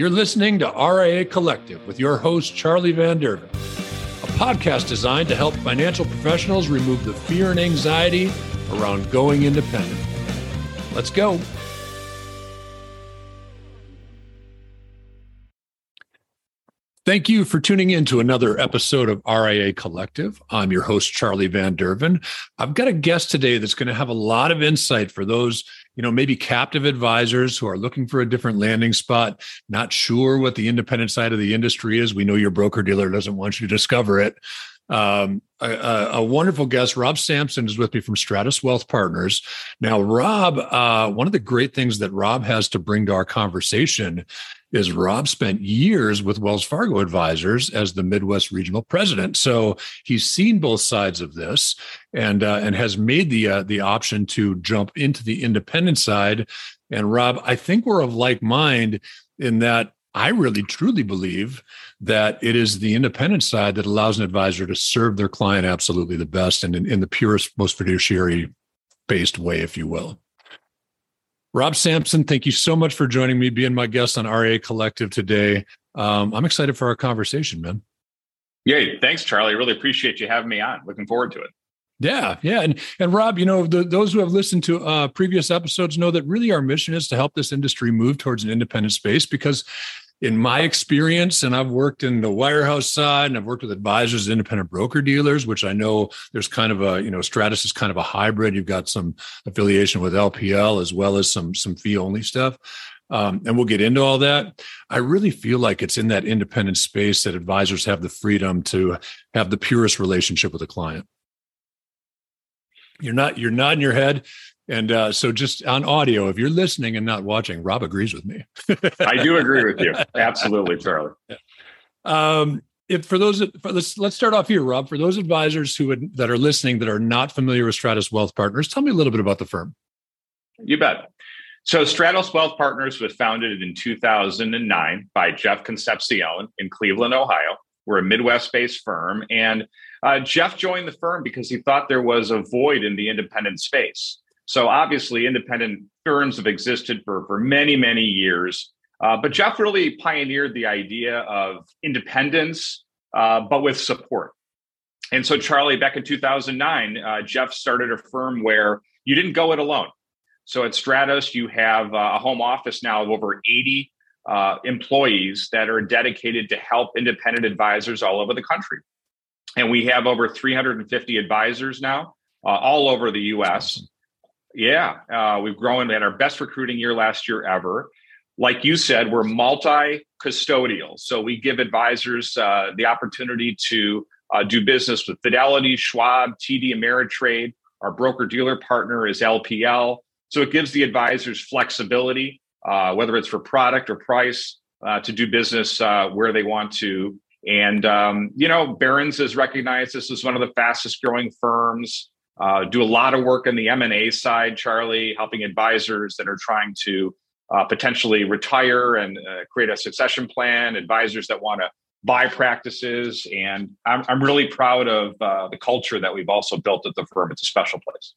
You're listening to RIA Collective with your host, Charlie Van Derven, a podcast designed to help financial professionals remove the fear and anxiety around going independent. Let's go. Thank you for tuning in to another episode of RIA Collective. I'm your host, Charlie Van Derven. I've got a guest today that's going to have a lot of insight for those you know, maybe captive advisors who are looking for a different landing spot, not sure what the independent side of the industry is. We know your broker dealer doesn't want you to discover it. Um, a, a, wonderful guest, Rob Samson, is with me from Stratos Wealth Partners. Now, Rob, uh, one of the great things that Rob has to bring to our conversation is Rob spent years with Wells Fargo advisors as the Midwest regional president. So he's seen both sides of this and uh, and has made the uh, the option to jump into the independent side. And Rob, I think we're of like mind in that I really truly believe that it is the independent side that allows an advisor to serve their client absolutely the best and in, in the purest, most fiduciary based way, if you will. Rob Samson, thank you so much for joining me, being my guest on RIA Collective today. Um, I'm excited for our conversation, man. Yay. Thanks, Charlie. Really appreciate you having me on. Looking forward to it. Yeah, yeah, and and Rob, you know, the, those who have listened to uh, previous episodes know that really our mission is to help this industry move towards an independent space because in my experience, and I've worked in the wirehouse side and I've worked with advisors, independent broker dealers, which I know there's kind of a, you know, Stratos is kind of a hybrid. You've got some affiliation with LPL as well as some some fee only stuff. Um, and we'll get into all that. I really feel like it's in that independent space that advisors have the freedom to have the purest relationship with a client. You're not you're nodding your head. And uh, so, just on audio, if you're listening and not watching, Rob agrees with me. I do agree with you. Absolutely, Charlie. Um, if for those, for, let's let's start off here, Rob. For those advisors who would, that are listening that are not familiar with Stratos Wealth Partners, tell me a little bit about the firm. You bet. So, Stratos Wealth Partners was founded in 2009 by Jeff Concepcion in Cleveland, Ohio. We're a Midwest-based firm, and uh, Jeff joined the firm because he thought there was a void in the independent space. So obviously, independent firms have existed for, for many, many years. Uh, but Jeff really pioneered the idea of independence, uh, but with support. And so, Charlie, back in 2009, uh, Jeff started a firm where you didn't go it alone. So at Stratos, you have uh, a home office now of over 80 uh, employees that are dedicated to help independent advisors all over the country. And we have over 350 advisors now uh, all over the US. Yeah, uh, we've grown. We had our best recruiting year last year ever. Like you said, we're multi custodial. So we give advisors uh, the opportunity to uh, do business with Fidelity, Schwab, TD Ameritrade. Our broker dealer partner is LPL. So it gives the advisors flexibility, uh, whether it's for product or price, uh, to do business uh, where they want to. And, um, you know, Barron's has recognized this as one of the fastest growing firms. Uh, do a lot of work on the M&A side, Charlie, helping advisors that are trying to uh, potentially retire and uh, create a succession plan, advisors that want to buy practices. And I'm, I'm really proud of uh, the culture that we've also built at the firm. It's a special place.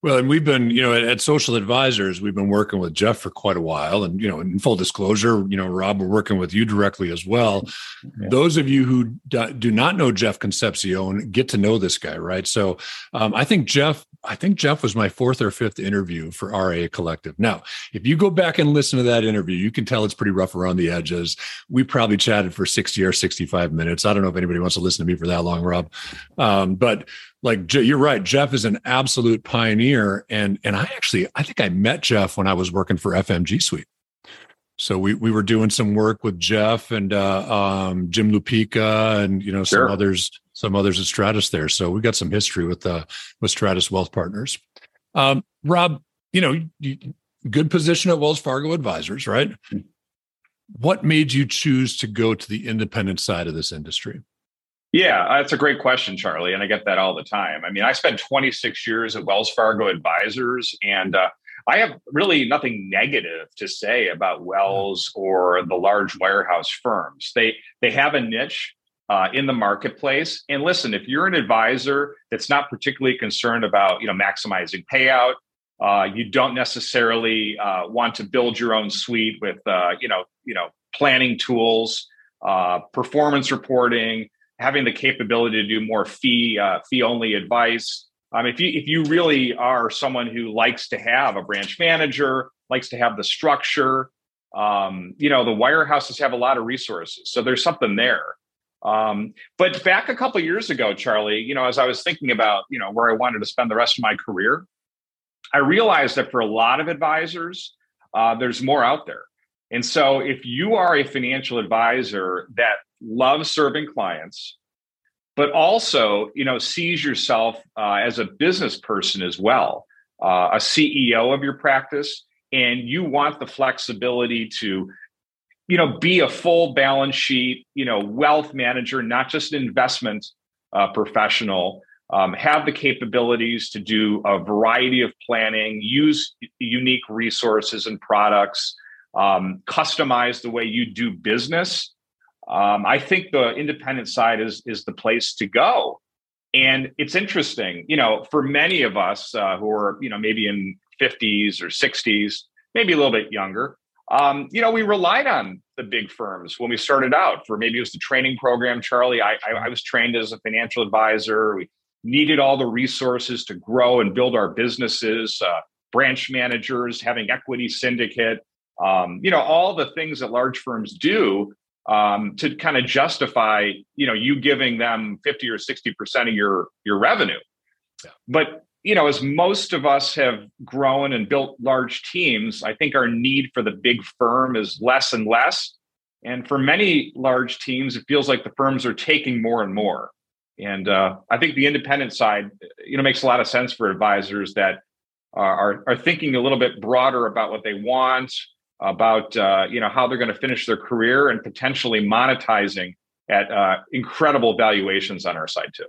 Well, and we've been, you know, at, at, Social Advisors, we've been working with Jeff for quite a while. And, you know, in full disclosure, you know, Rob, we're working with you directly as well. Yeah. Those of you who do not know Jeff Concepcion get to know this guy, right? So um, I think Jeff, I think Jeff was my fourth or fifth interview for RIA Collective. Now, if you go back and listen to that interview, you can tell it's pretty rough around the edges. We probably chatted for 60 or 65 minutes. I don't know if anybody wants to listen to me for that long, Rob. Um, but like you're right jeff is an absolute pioneer and and i actually i think i met jeff when i was working for fmg suite so we we were doing some work with jeff and uh, um, jim lupica and you know some sure. others some others at stratos there so we've got some history with uh with stratos wealth partners um, rob you know you, good position at wells fargo advisors right hmm. what made you choose to go to the independent side of this industry yeah, that's a great question, Charlie. And I get that all the time. I mean, I spent 26 years at Wells Fargo Advisors, and uh, I have really nothing negative to say about Wells or the large wirehouse firms. They they have a niche uh, in the marketplace. And listen, if you're an advisor that's not particularly concerned about you know maximizing payout, Uh, you don't necessarily uh, want to build your own suite with uh, you know you know planning tools, uh, performance reporting, having the capability to do more fee uh, fee only advice. Um, if you if you really are someone who likes to have a branch manager, likes to have the structure, um, you know the wirehouses have a lot of resources, so there's something there. Um, but back a couple years ago, Charlie, you know, as I was thinking about you know where I wanted to spend the rest of my career, I realized that for a lot of advisors, uh, there's more out there. And so if you are a financial advisor that loves serving clients, but also, you know, sees yourself uh, as a business person as well, uh, a CEO of your practice, and you want the flexibility to, you know, be a full balance sheet, you know, wealth manager, not just an investment uh, professional, um, have the capabilities to do a variety of planning, use unique resources and products, um, customize the way you do business. Um, I think the independent side is is the place to go. And it's interesting, you know, for many of us uh, who are, you know, maybe in 50s or 60s, maybe a little bit younger, um, you know, we relied on the big firms when we started out. For maybe it was the training program, Charlie. I, I, I was trained as a financial advisor. We needed all the resources to grow and build our businesses, uh, branch managers, having equity syndicate, um, you know, all the things that large firms do um, to kind of justify, you know, you giving them 50 or 60% of your, your revenue. Yeah. But, you know, as most of us have grown and built large teams, I think our need for the big firm is less and less. And for many large teams, it feels like the firms are taking more and more. And uh, I think the independent side, you know, makes a lot of sense for advisors that are are thinking a little bit broader about what they want, about uh, you know how they're going to finish their career, and potentially monetizing at uh, incredible valuations on our side too.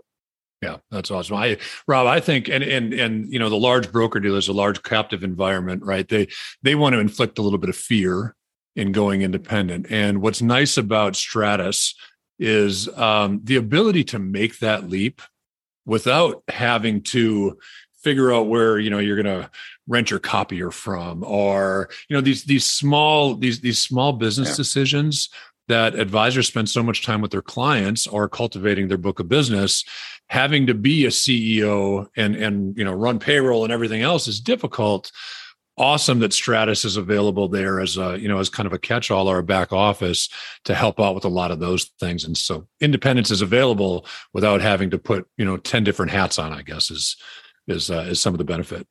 Yeah, that's awesome. I Rob, I think and and and you know the large broker dealers, a large captive environment, right? They they want to inflict a little bit of fear in going independent. And what's nice about Stratos is um, the ability to make that leap without having to figure out where you know you're going to rent your copier from or you know these these small these these small business yeah. decisions that advisors spend so much time with their clients or cultivating their book of business having to be a ceo and and you know run payroll and everything else is difficult awesome that Stratos is available there as a, you know, as kind of a catch-all or a back office to help out with a lot of those things. And so independence is available without having to put, you know, 10 different hats on, I guess is, is, uh, is some of the benefit.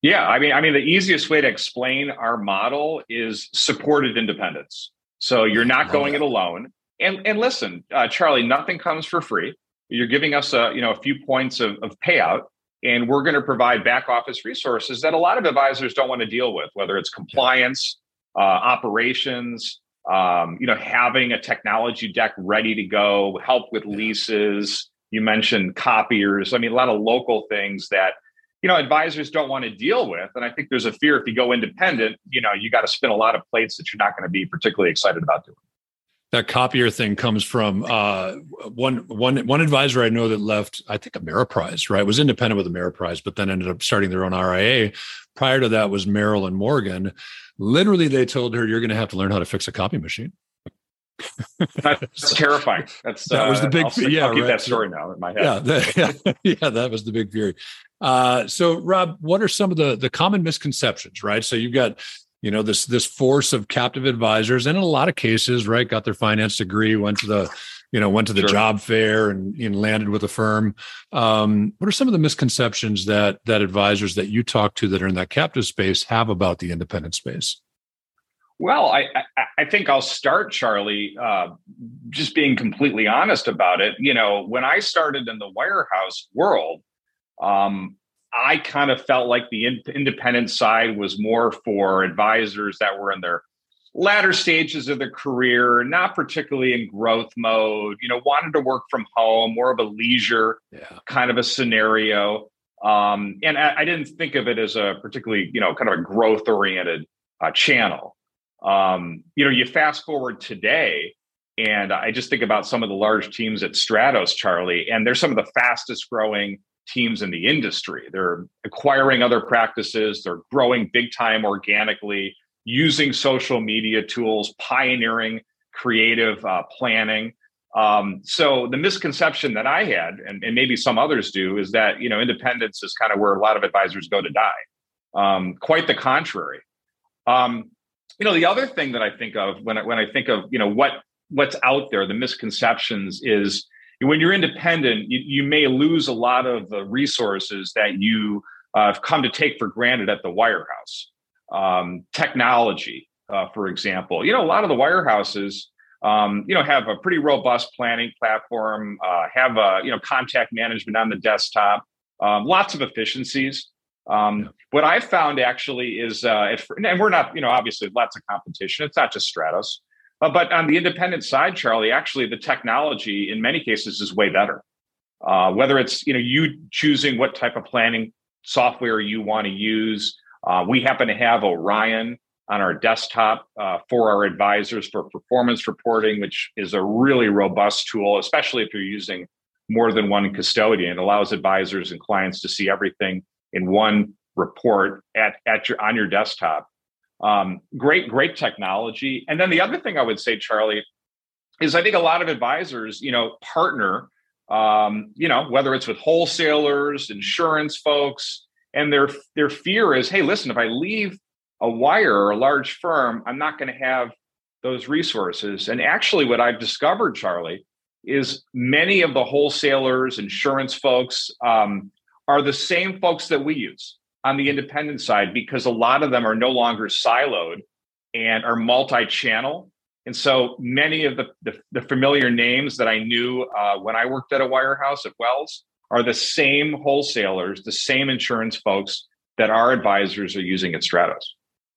Yeah. I mean, I mean, the easiest way to explain our model is supported independence. So you're not going that. it alone. And, and listen, uh, Charlie, nothing comes for free. You're giving us a, you know, a few points of, of payout and we're going to provide back office resources that a lot of advisors don't want to deal with, whether it's compliance, uh, operations, um, you know, having a technology deck ready to go, help with leases. You mentioned copiers. I mean, a lot of local things that you know advisors don't want to deal with. And I think there's a fear if you go independent, you know, you got to spin a lot of plates that you're not going to be particularly excited about doing that copier thing comes from uh, one one one advisor I know that left, I think Ameriprise, right? Was independent with Ameriprise, but then ended up starting their own RIA. Prior to that was Merrill and Morgan. Literally, they told her, "You're going to have to learn how to fix a copy machine." That's terrifying. That's that was the uh, big. I'll, yeah, I'll keep right. that story now in my head. Yeah, that, yeah, yeah, that was the big theory. Uh, so, Rob, what are some of the the common misconceptions? Right. So you've got you know this this force of captive advisors and in a lot of cases right got their finance degree went to the you know went to the sure. job fair and, and, landed with a firm. Um, what are some of the misconceptions that that advisors that you talk to that are in that captive space have about the independent space? Well i i, I think i'll start charlie uh, just being completely honest about it. You know when i started in the wirehouse world um, I kind of felt like the in- independent side was more for advisors that were in their latter stages of their career, not particularly in growth mode, you know, wanted to work from home, more of a leisure yeah. kind of a scenario. Um, and I, I, didn't think of it as a particularly, you know, kind of a growth oriented uh, channel. Um, you know, you fast forward today, and I just think about some of the large teams at Stratos, Charlie, and they're some of the fastest growing teams in the industry. They're acquiring other practices, they're growing big time organically, using social media tools, pioneering creative uh, planning. Um, so the misconception that I had, and, and, maybe some others do, is that you know independence is kind of where a lot of advisors go to die. Um, quite the contrary. Um, you know, the other thing that I think of when I, when I think of you know what what's out there, the misconceptions is when you're independent, you, you may lose a lot of the resources that you uh, have come to take for granted at the wirehouse. Um, technology, uh, for example, you know, a lot of the wirehouses, um, you know, have a pretty robust planning platform, uh, have a you know contact management on the desktop, um, lots of efficiencies. Um, what I've found actually is, uh, and we're not, you know, obviously lots of competition. It's not just Stratos, but on the independent side, Charlie, actually the technology in many cases is way better. Uh, whether it's you know you choosing what type of planning software you want to use, uh, we happen to have Orion on our desktop uh, for our advisors for performance reporting, which is a really robust tool, especially if you're using more than one custodian. It allows advisors and clients to see everything in one report at, at your on your desktop. Um, great, great technology. And then the other thing I would say, Charlie, is I think a lot of advisors, you know, partner, um, you know, whether it's with wholesalers, insurance folks, and their their fear is, hey, listen, if I leave a wire or a large firm, I'm not going to have those resources. And actually, what I've discovered, Charlie, is many of the wholesalers, insurance folks, um, are the same folks that we use on the independent side because a lot of them are no longer siloed and are multi-channel. And so many of the, the, the familiar names that I knew uh, when I worked at a wirehouse at Wells are the same wholesalers, the same insurance folks that our advisors are using at Stratos.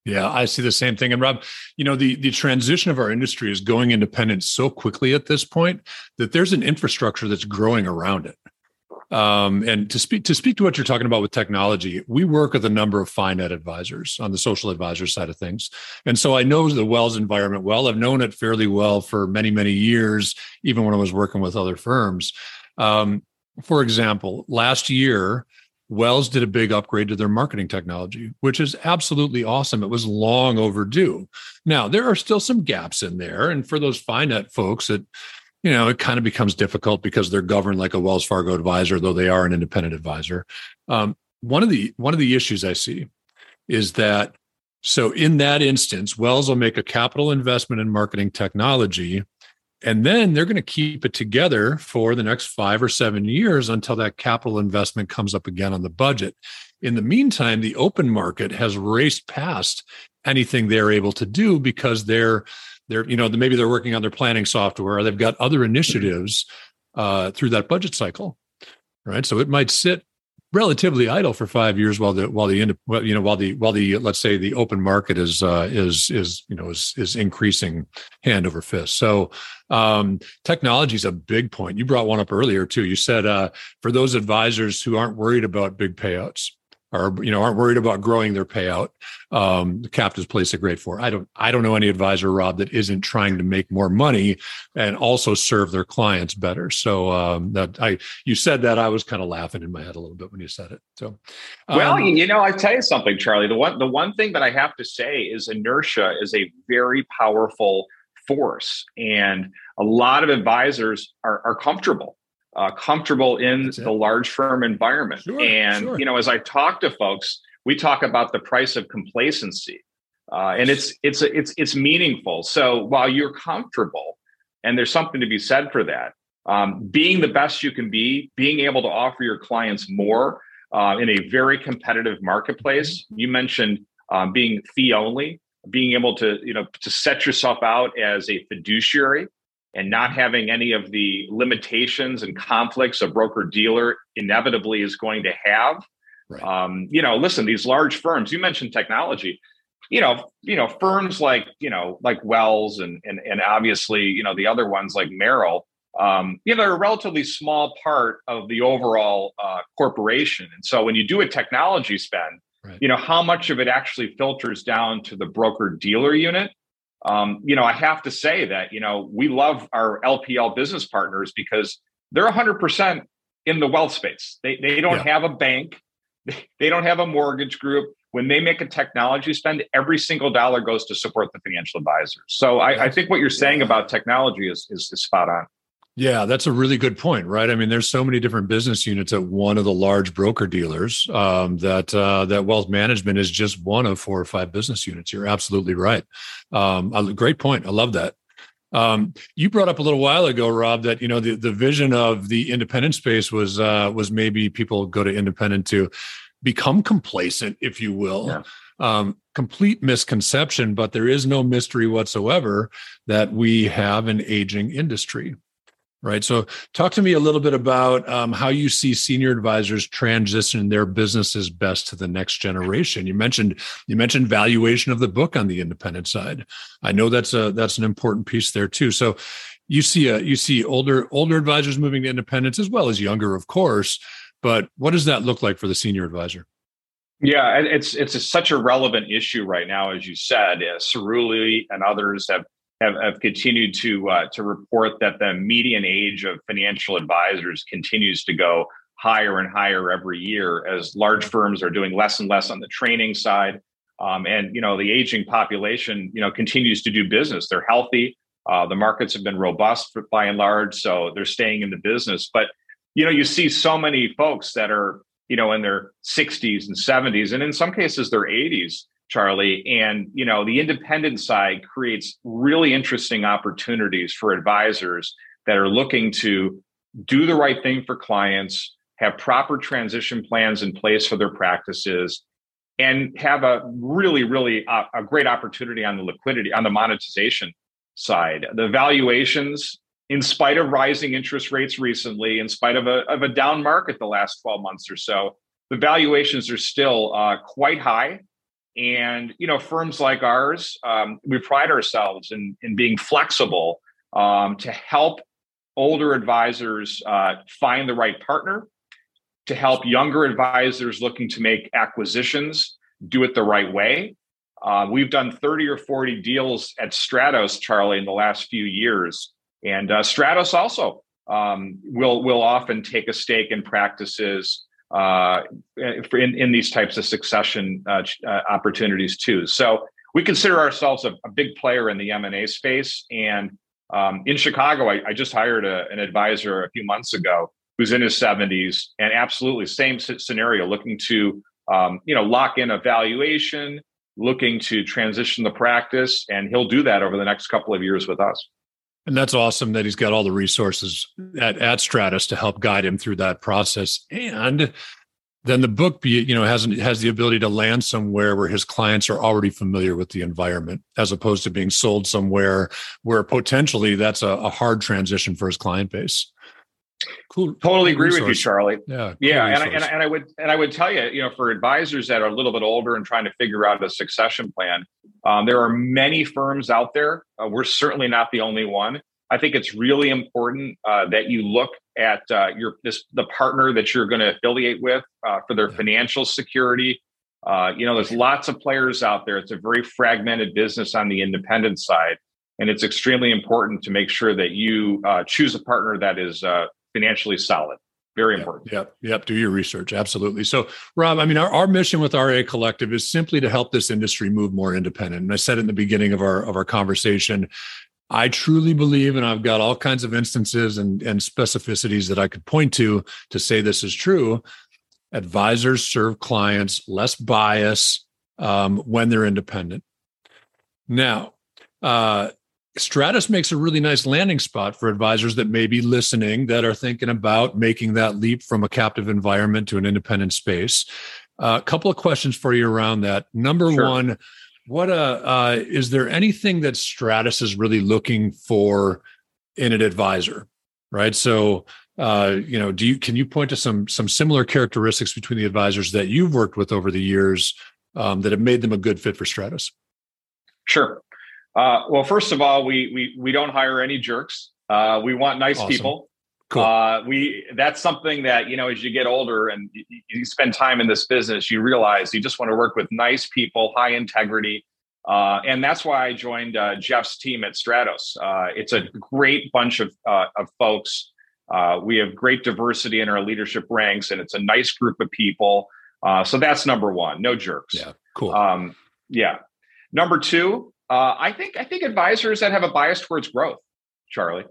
Yeah, I see the same thing. And Rob, you know, the the transition of our industry is going independent so quickly at this point that there's an infrastructure that's growing around it. Um, and to speak to speak to what you're talking about with technology, we work with a number of FiNet advisors on the social advisor side of things, and so I know the Wells environment well. I've known it fairly well for many many years, even when I was working with other firms. Um, for example, last year. Wells did a big upgrade to their marketing technology, which is absolutely awesome. It was long overdue. Now, there are still some gaps in there. And for those FiNet folks that you know, it kind of becomes difficult because they're governed like a Wells Fargo advisor, though they are an independent advisor. Um, one of the one of the issues I see is that so in that instance, Wells will make a capital investment in marketing technology, and then they're going to keep it together for the next five or seven years until that capital investment comes up again on the budget. In the meantime, the open market has raced past anything they're able to do because they're they're you know maybe they're working on their planning software or they've got other initiatives uh, through that budget cycle right so it might sit relatively idle for five years while the while the you know while the while the let's say the open market is uh, is is you know is is increasing hand over fist. So um, technology is a big point. You brought one up earlier too. You said uh, for those advisors who aren't worried about big payouts, or you know aren't worried about growing their payout um, the captives place a great for i don't i don't know any advisor rob that isn't trying to make more money and also serve their clients better. So um, that i you said that i was kind of laughing in my head a little bit when you said it so um, well you know i tell you something charlie the one the one thing that i have to say is inertia is a very powerful force and a lot of advisors are, are comfortable uh, comfortable in the large firm environment. Sure, and sure. you know, as I talk to folks, we talk about the price of complacency, uh, and it's it's it's it's meaningful. So while you're comfortable, and there's something to be said for that, um, being the best you can be, being able to offer your clients more uh, in a very competitive marketplace. Mm-hmm. You mentioned um, being fee only, being able to you know to set yourself out as a fiduciary and not having any of the limitations and conflicts a broker dealer inevitably is going to have. Right. Um, you know, listen, these large firms, you mentioned technology, you know, you know, firms like, you know, like Wells and and and obviously, you know, the other ones like Merrill, um, you know, they're a relatively small part of the overall uh, corporation. And so when you do a technology spend, right. you know, how much of it actually filters down to the broker dealer unit um, you know, I have to say that, you know, we love our LPL business partners because they're 100% in the wealth space. They they don't yeah. have a bank, they don't have a mortgage group. When they make a technology spend, every single dollar goes to support the financial advisors. So I, I think what you're saying about technology is, is, is spot on. Yeah, that's a really good point, right? I mean, there's so many different business units at one of the large broker dealers um, that uh, that wealth management is just one of four or five business units. You're absolutely right. Um, a great point. I love that. Um, you brought up a little while ago, Rob, that you know the, the vision of the independent space was uh, was maybe people go to independent to become complacent, if you will. Yeah. Um, complete misconception, but there is no mystery whatsoever that we have an aging industry right? So, talk to me a little bit about um, how you see senior advisors transition their businesses best to the next generation. You mentioned you mentioned valuation of the book on the independent side. I know that's a that's an important piece there too. So, you see a you see older older advisors moving to independence as well as younger, of course. But what does that look like for the senior advisor? Yeah, it's it's a, such a relevant issue right now, as you said. Uh, Cerulli and others have have, have continued to uh, to report that the median age of financial advisors continues to go higher and higher every year as large firms are doing less and less on the training side. Um, and you know the aging population you know continues to do business. They're healthy. Uh, the markets have been robust by and large so they're staying in the business. But you know you see so many folks that are you know in their 60s and 70s and in some cases their 80s Charlie. And, you know, the independent side creates really interesting opportunities for advisors that are looking to do the right thing for clients, have proper transition plans in place for their practices, and have a really, really uh, a great opportunity on the liquidity, on the monetization side. The valuations, in spite of rising interest rates recently, in spite of a, of a down market the last 12 months or so, the valuations are still uh, quite high and you know, firms like ours, um, we pride ourselves in in being flexible um, to help older advisors uh, find the right partner, to help younger advisors looking to make acquisitions do it the right way. Uh, we've done 30 or 40 deals at Stratos, Charlie, in the last few years. And uh, Stratos also um, will, will often take a stake in practices uh, in, in these types of succession uh, uh, opportunities too. So we consider ourselves a, a big player in the M&A space. And um, in Chicago, I, I just hired a, an advisor a few months ago who's in his 70s and absolutely same scenario, looking to um, you know lock in a valuation, looking to transition the practice, and he'll do that over the next couple of years with us. And that's awesome that he's got all the resources at, at Stratos to help guide him through that process. And then the book, be, you know, has has the ability to land somewhere where his clients are already familiar with the environment, as opposed to being sold somewhere where potentially that's a, a hard transition for his client base. Cool. Totally agree resource. with you, Charlie. Yeah. Yeah. And I, and I, and, I, would, and I would tell you, you know, for advisors that are a little bit older and trying to figure out a succession plan, um, there are many firms out there. Uh, we're certainly not the only one. I think it's really important uh, that you look at uh, your this the partner that you're going to affiliate with uh, for their financial security. Uh, you know, there's lots of players out there. It's a very fragmented business on the independent side, and it's extremely important to make sure that you uh, choose a partner that is financially solid. Very important. Yep, yep. Do your research. Absolutely. So, Rob, I mean, our, our mission with RIA Collective is simply to help this industry move more independent. And I said it in the beginning of our of our conversation, I truly believe, and I've got all kinds of instances and, and specificities that I could point to to say this is true. Advisors serve clients less bias um, when they're independent. Now, uh, Stratos makes a really nice landing spot for advisors that may be listening that are thinking about making that leap from a captive environment to an independent space. A uh, couple of questions for you around that. Number sure. one, what uh, uh, is there anything that Stratos is really looking for in an advisor? Right. So, uh, you know, do you can you point to some some similar characteristics between the advisors that you've worked with over the years um, that have made them a good fit for Stratos? Sure. Uh, well, first of all, we we we don't hire any jerks. Uh, we want nice awesome. people. Cool. Uh, we that's something that you know as you get older and you, you, spend time in this business, you realize you just want to work with nice people, high integrity, uh, and that's why I joined uh, Jeff's team at Stratos. Uh, it's a great bunch of uh, of folks. Uh, we have great diversity in our leadership ranks, and it's a nice group of people. Uh, so that's number one. No jerks. Yeah, cool. Um, yeah. Number two, uh, I think I think advisors that have a bias towards growth, Charlie.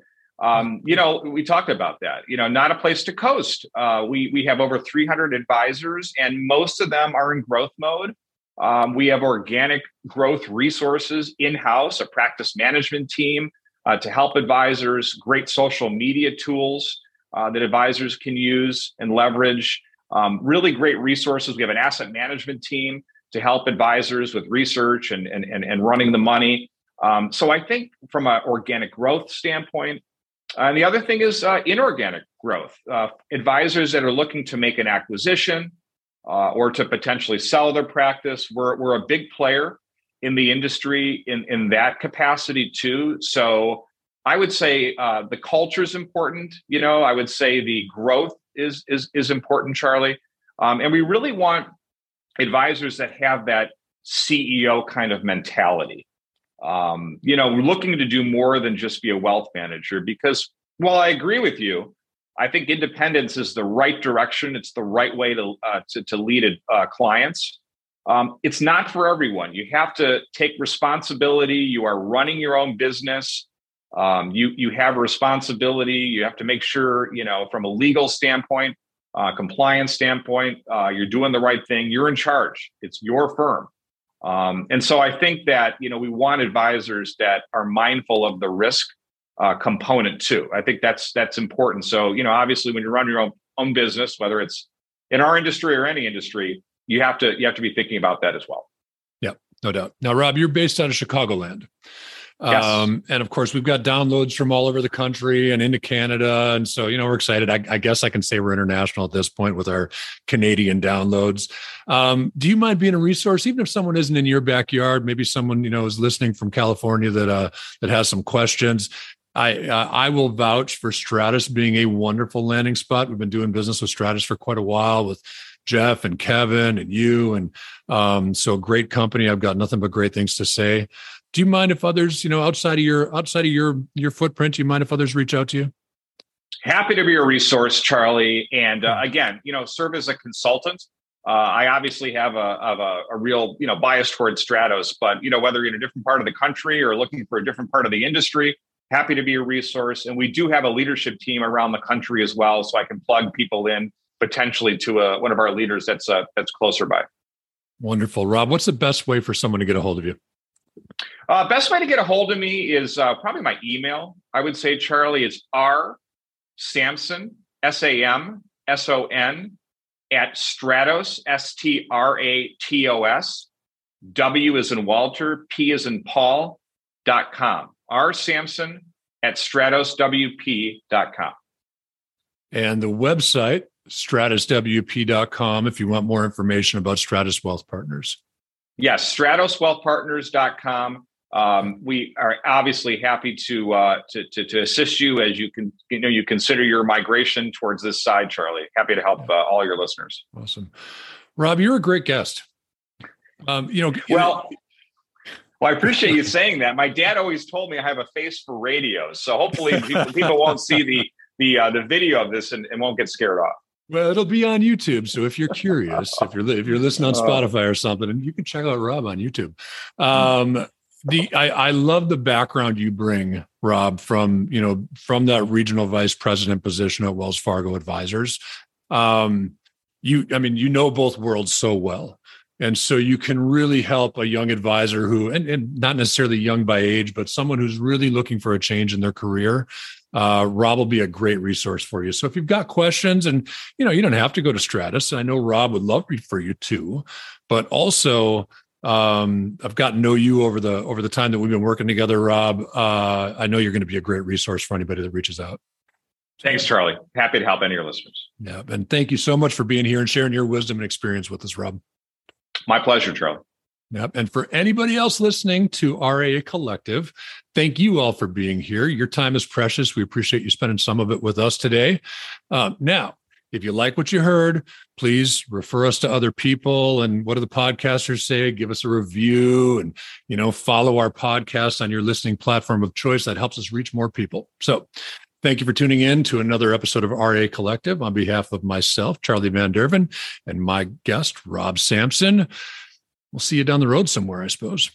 Um, you know, we talked about that. You know, not a place to coast. Uh, we we have over 300 advisors, and most of them are in growth mode. Um, we have organic growth resources in house, a practice management team uh, to help advisors, great social media tools uh, that advisors can use and leverage. Um, really great resources. We have an asset management team to help advisors with research and, and, and, and running the money. Um, so I think from an organic growth standpoint, and the other thing is uh, inorganic growth. Uh, advisors that are looking to make an acquisition uh, or to potentially sell their practice, we're, we're a big player in the industry in, in that capacity too. So I would say uh, the culture is important. You know, I would say the growth is is is important, Charlie. Um, and we really want advisors that have that CEO kind of mentality. Um, you know, we're looking to do more than just be a wealth manager because while I agree with you, I think independence is the right direction. It's the right way to uh, to, to, lead uh, clients. Um, it's not for everyone. You have to take responsibility. You are running your own business. Um, you you have responsibility. You have to make sure you know from a legal standpoint, uh, compliance standpoint, uh, you're doing the right thing. You're in charge. It's your firm. Um, and so I think that you know we want advisors that are mindful of the risk uh, component too. I think that's that's important. So you know, obviously, when you run your own own business, whether it's in our industry or any industry, you have to you have to be thinking about that as well. Yeah, no doubt. Now, Rob, you're based out of Chicagoland. Yes. Um, and of course, we've got downloads from all over the country and into Canada. And so, you know, we're excited. I, I guess I can say we're international at this point with our Canadian downloads. Um, do you mind being a resource, even if someone isn't in your backyard? Maybe someone you know is listening from California that uh, that has some questions. I uh, I will vouch for Stratos being a wonderful landing spot. We've been doing business with Stratos for quite a while with Jeff and Kevin and you, and um, so great company. I've got nothing but great things to say do you mind if others, you know, outside of your outside of your your footprint, do you mind if others reach out to you? Happy to be a resource, Charlie. And uh, again, you know, serve as a consultant. Uh, I obviously have a, a, a, real, you know, bias towards Stratos, but you know, whether you're in a different part of the country or looking for a different part of the industry, happy to be a resource. And we do have a leadership team around the country as well, so I can plug people in potentially to a, uh, one of our leaders that's uh, that's closer by. Wonderful, Rob. What's the best way for someone to get a hold of you? Uh, best way to get a hold of me is uh, probably my email. I would say, Charlie, is R Samson, S A M S O N, at Stratos, S T R A T O S, W is in Walter, P is in Paul, dot com. R Samson at Stratoswp dot com And the website, stratoswp.com, if you want more information about Stratos Wealth Partners. Yes, stratoswealthpartners.com. Um, we are obviously happy to, uh, to, to to assist you as you can you know you consider your migration towards this side, Charlie. Happy to help uh, all your listeners. Awesome, Rob. You're a great guest. Um, you know, well. Well, I appreciate you saying that. My dad always told me I have a face for radio, so hopefully people, people won't see the the uh, the video of this and, and won't get scared off. Well, it'll be on YouTube. So if you're curious, if you're if you're listening on uh. Spotify or something, and you can check out Rob on YouTube. Um, the I, I love the background you bring, Rob, from you know from that regional vice president position at Wells Fargo Advisors. Um, you, I mean, you know both worlds so well. And so you can really help a young advisor who, and, and not necessarily young by age, but someone who's really looking for a change in their career uh, Rob will be a great resource for you. So if you've got questions, and you know, you don't have to go to Stratos. I know Rob would love for you too, but also um, I've gotten to know you over the over the time that we've been working together, Rob. Uh, I know you're going to be a great resource for anybody that reaches out. Thanks, Charlie. Happy to help any of your listeners. Yeah, and thank you so much for being here and sharing your wisdom and experience with us, Rob. My pleasure, Charlie. Yep. And for anybody else listening to RIA Collective, thank you all for being here. Your time is precious. We appreciate you spending some of it with us today. Uh, now, if you like what you heard, please refer us to other people. And what do the podcasters say? Give us a review and, you know, follow our podcast on your listening platform of choice. That helps us reach more people. So Thank you for tuning in to another episode of RIA Collective on behalf of myself, Charlie Van Derven, and my guest, Rob Samson. We'll see you down the road somewhere, I suppose.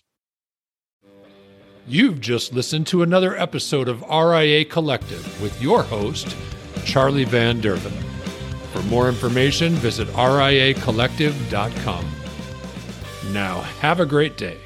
You've just listened to another episode of RIA Collective with your host, Charlie Van Derven. For more information, visit riacollective.com. Now, have a great day.